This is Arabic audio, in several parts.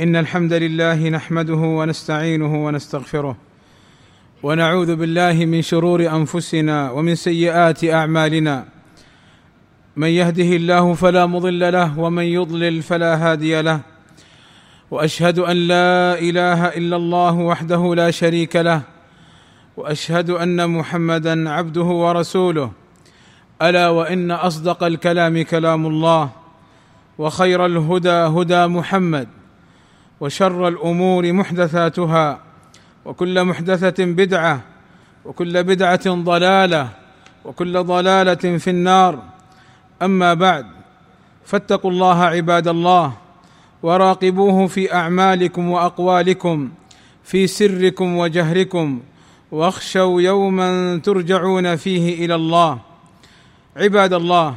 إن الحمد لله نحمده ونستعينه ونستغفره ونعوذ بالله من شرور أنفسنا ومن سيئات أعمالنا. من يهده الله فلا مضل له ومن يضلل فلا هادي له. وأشهد أن لا إله إلا الله وحده لا شريك له. وأشهد أن محمدا عبده ورسوله. ألا وإن أصدق الكلام كلام الله. وخير الهدى هدى محمد. وشر الأمور محدثاتها وكل محدثة بدعة وكل بدعة ضلالة وكل ضلالة في النار. أما بعد فاتقوا الله عباد الله وراقبوه في أعمالكم وأقوالكم في سركم وجهركم واخشوا يوما ترجعون فيه إلى الله. عباد الله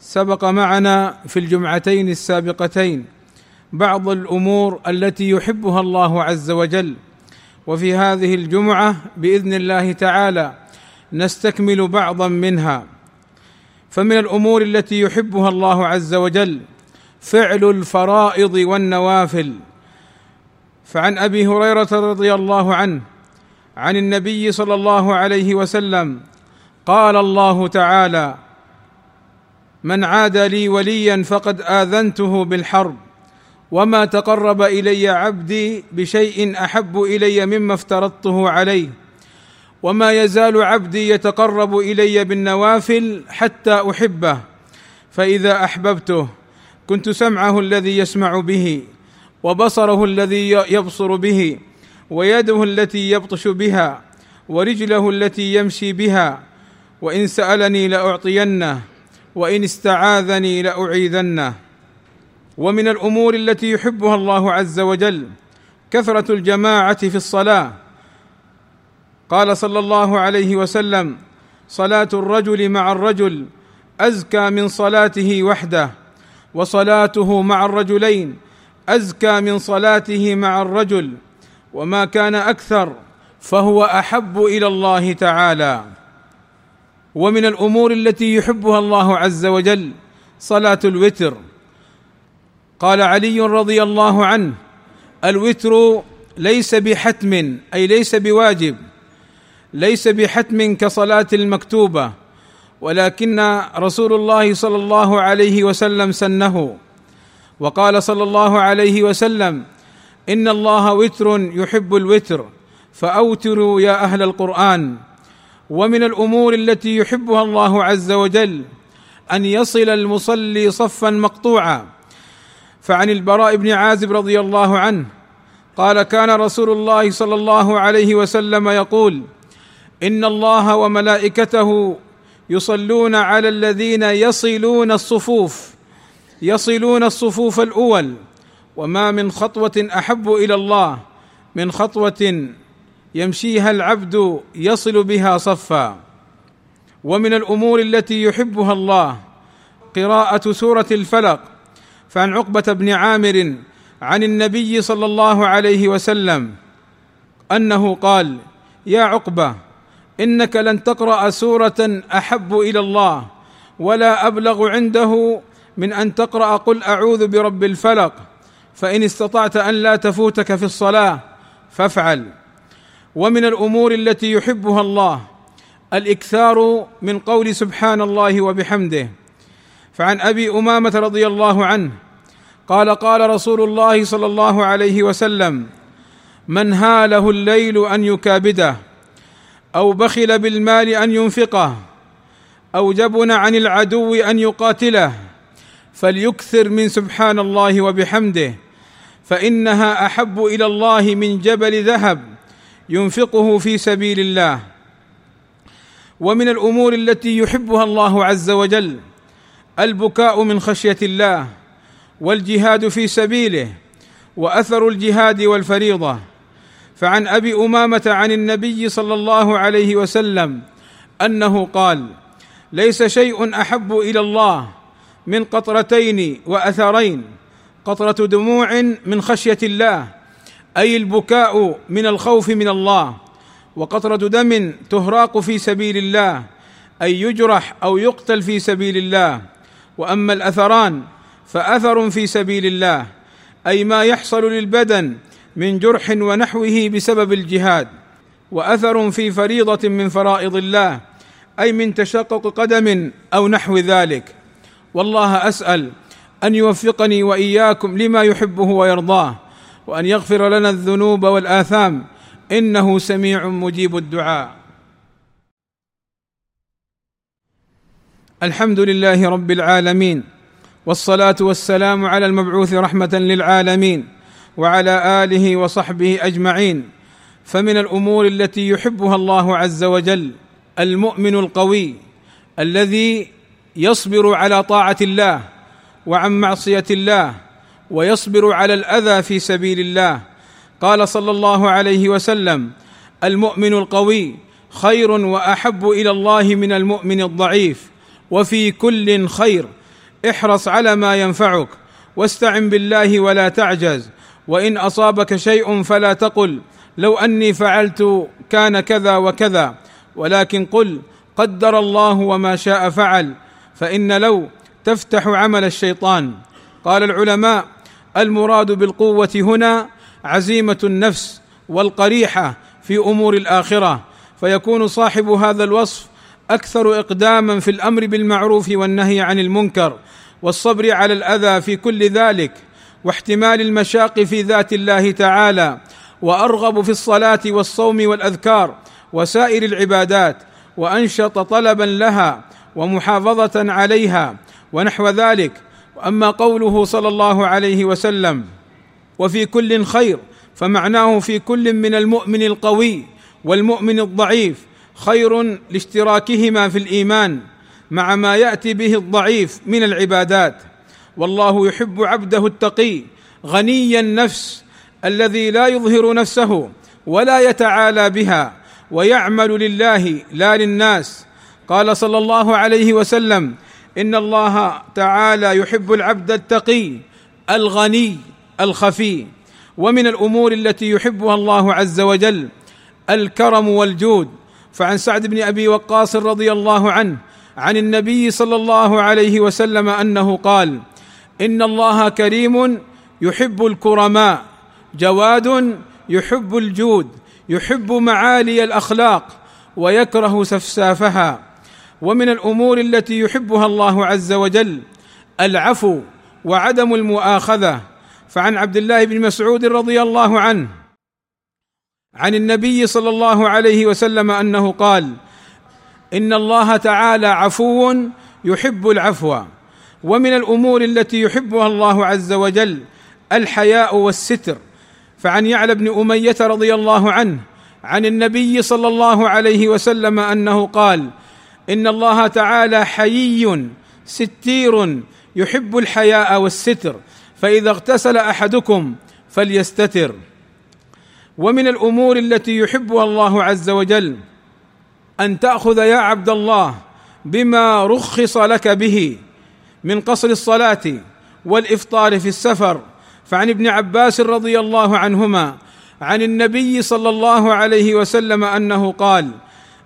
سبق معنا في الجمعتين السابقتين بعض الأمور التي يحبها الله عز وجل. وفي هذه الجمعة بإذن الله تعالى نستكمل بعضا منها. فمن الأمور التي يحبها الله عز وجل فعل الفرائض والنوافل. فعن أبي هريرة رضي الله عنه عن النبي صلى الله عليه وسلم قال الله تعالى من عاد لي وليا فقد آذنته بالحرب وما تقرب إلي عبدي بشيء أحب إلي مما افترضته عليه وما يزال عبدي يتقرب إلي بالنوافل حتى أحبه فإذا أحببته كنت سمعه الذي يسمع به وبصره الذي يبصر به ويده التي يبطش بها ورجله التي يمشي بها وإن سألني لأعطينه وإن استعاذني لأعيذنه. ومن الأمور التي يحبها الله عز وجل كثرة الجماعة في الصلاة. قال صلى الله عليه وسلم صلاة الرجل مع الرجل أزكى من صلاته وحده وصلاته مع الرجلين أزكى من صلاته مع الرجل وما كان أكثر فهو أحب إلى الله تعالى. ومن الأمور التي يحبها الله عز وجل صلاة الوتر. قال علي رضي الله عنه الوتر ليس بحتم أي ليس بواجب ليس بحتم كصلاة المكتوبة ولكن رسول الله صلى الله عليه وسلم سنه. وقال صلى الله عليه وسلم إن الله وتر يحب الوتر فأوتروا يا أهل القرآن. ومن الأمور التي يحبها الله عز وجل أن يصل المصلي صفا مقطوعا. فعن البراء بن عازب رضي الله عنه قال كان رسول الله صلى الله عليه وسلم يقول إن الله وملائكته يصلون على الذين يصلون الصفوف يصلون الصفوف الأول وما من خطوة أحب إلى الله من خطوة يمشيها العبد يصل بها صفا. ومن الأمور التي يحبها الله قراءة سورة الفلق فعن عقبة بن عامر عن النبي صلى الله عليه وسلم أنه قال يا عقبة إنك لن تقرأ سورة أحب إلى الله ولا أبلغ عنده من أن تقرأ قل أعوذ برب الفلق فإن استطعت أن لا تفوتك في الصلاة فافعل. ومن الأمور التي يحبها الله الإكثار من قول سبحان الله وبحمده. فعن أبي أمامة رضي الله عنه قال قال رسول الله صلى الله عليه وسلم من هاله الليل أن يكابده أو بخل بالمال أن ينفقه أو جبن عن العدو أن يقاتله فليكثر من سبحان الله وبحمده فإنها أحب إلى الله من جبل ذهب ينفقه في سبيل الله ومن الأمور التي يحبها الله عز وجل البكاء من خشية الله والجهاد في سبيله وأثر الجهاد والفريضة. فعن أبي أمامة عن النبي صلى الله عليه وسلم أنه قال ليس شيء أحب إلى الله من قطرتين وأثرين قطرة دموع من خشية الله أي البكاء من الخوف من الله وقطرة دم تهراق في سبيل الله أي يجرح أو يقتل في سبيل الله. وأما الأثران فأثر في سبيل الله أي ما يحصل للبدن من جرح ونحوه بسبب الجهاد وأثر في فريضة من فرائض الله أي من تشقق قدم أو نحو ذلك. والله أسأل أن يوفقني وإياكم لما يحبه ويرضاه وأن يغفر لنا الذنوب والآثام إنه سميع مجيب الدعاء. الحمد لله رب العالمين والصلاة والسلام على المبعوث رحمة للعالمين وعلى آله وصحبه أجمعين. فمن الأمور التي يحبها الله عز وجل المؤمن القوي الذي يصبر على طاعة الله وعن معصية الله ويصبر على الأذى في سبيل الله. قال صلى الله عليه وسلم المؤمن القوي خير وأحب إلى الله من المؤمن الضعيف. وفي كل خير. احرص على ما ينفعك. واستعن بالله ولا تعجز. وإن أصابك شيء فلا تقل. لو أني فعلت كان كذا وكذا. ولكن قل قدر الله وما شاء فعل. فإن لو تفتح عمل الشيطان. قال العلماء المراد بالقوة هنا عزيمة النفس والقريحة في أمور الآخرة. فيكون صاحب هذا الوصف أكثر إقداما في الأمر بالمعروف والنهي عن المنكر والصبر على الأذى في كل ذلك واحتمال المشاق في ذات الله تعالى وأرغب في الصلاة والصوم والأذكار وسائر العبادات وأنشط طلبا لها ومحافظة عليها ونحو ذلك. واما قوله صلى الله عليه وسلم وفي كل خير فمعناه في كل من المؤمن القوي والمؤمن الضعيف خير لاشتراكهما في الإيمان مع ما يأتي به الضعيف من العبادات. والله يحب عبده التقي غني النفس الذي لا يظهر نفسه ولا يتعالى بها ويعمل لله لا للناس. قال صلى الله عليه وسلم إن الله تعالى يحب العبد التقي الغني الخفي. ومن الأمور التي يحبها الله عز وجل الكرم والجود. فعن سعد بن أبي وقاص رضي الله عنه عن النبي صلى الله عليه وسلم أنه قال إن الله كريم يحب الكرماء جواد يحب الجود يحب معالي الأخلاق ويكره سفسافها. ومن الأمور التي يحبها الله عز وجل العفو وعدم المؤاخذة. فعن عبد الله بن مسعود رضي الله عنه عن النبي صلى الله عليه وسلم أنه قال إن الله تعالى عفو يحب العفو ومن الأمور التي يحبها الله عز وجل الحياء والستر. فعن يعلى بن أمية رضي الله عنه عن النبي صلى الله عليه وسلم أنه قال إن الله تعالى حيي ستير يحب الحياء والستر فإذا اغتسل أحدكم فليستتر. ومن الأمور التي يحبها الله عز وجل أن تأخذ يا عبد الله بما رخص لك به من قصر الصلاة والإفطار في السفر. فعن ابن عباس رضي الله عنهما عن النبي صلى الله عليه وسلم أنه قال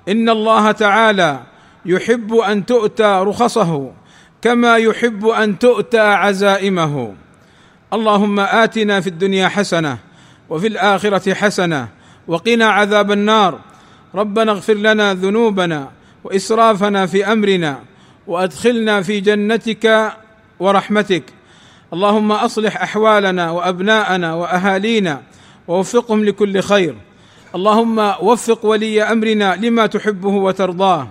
إن الله تعالى يحب أن تؤتى رخصه كما يحب أن تؤتى عزائمه. اللهم آتنا في الدنيا حسنة وفي الآخرة حسنة. وقنا عذاب النار. ربنا اغفر لنا ذنوبنا وإسرافنا في أمرنا وأدخلنا في جنتك ورحمتك. اللهم أصلح أحوالنا وأبناءنا وأهالينا ووفقهم لكل خير. اللهم وفق ولي أمرنا لما تحبه وترضاه.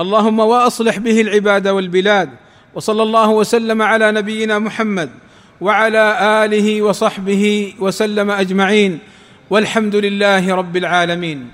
اللهم وأصلح به العباد والبلاد. وصلى الله وسلم على نبينا محمد وعلى آله وصحبه وسلم أجمعين والحمد لله رب العالمين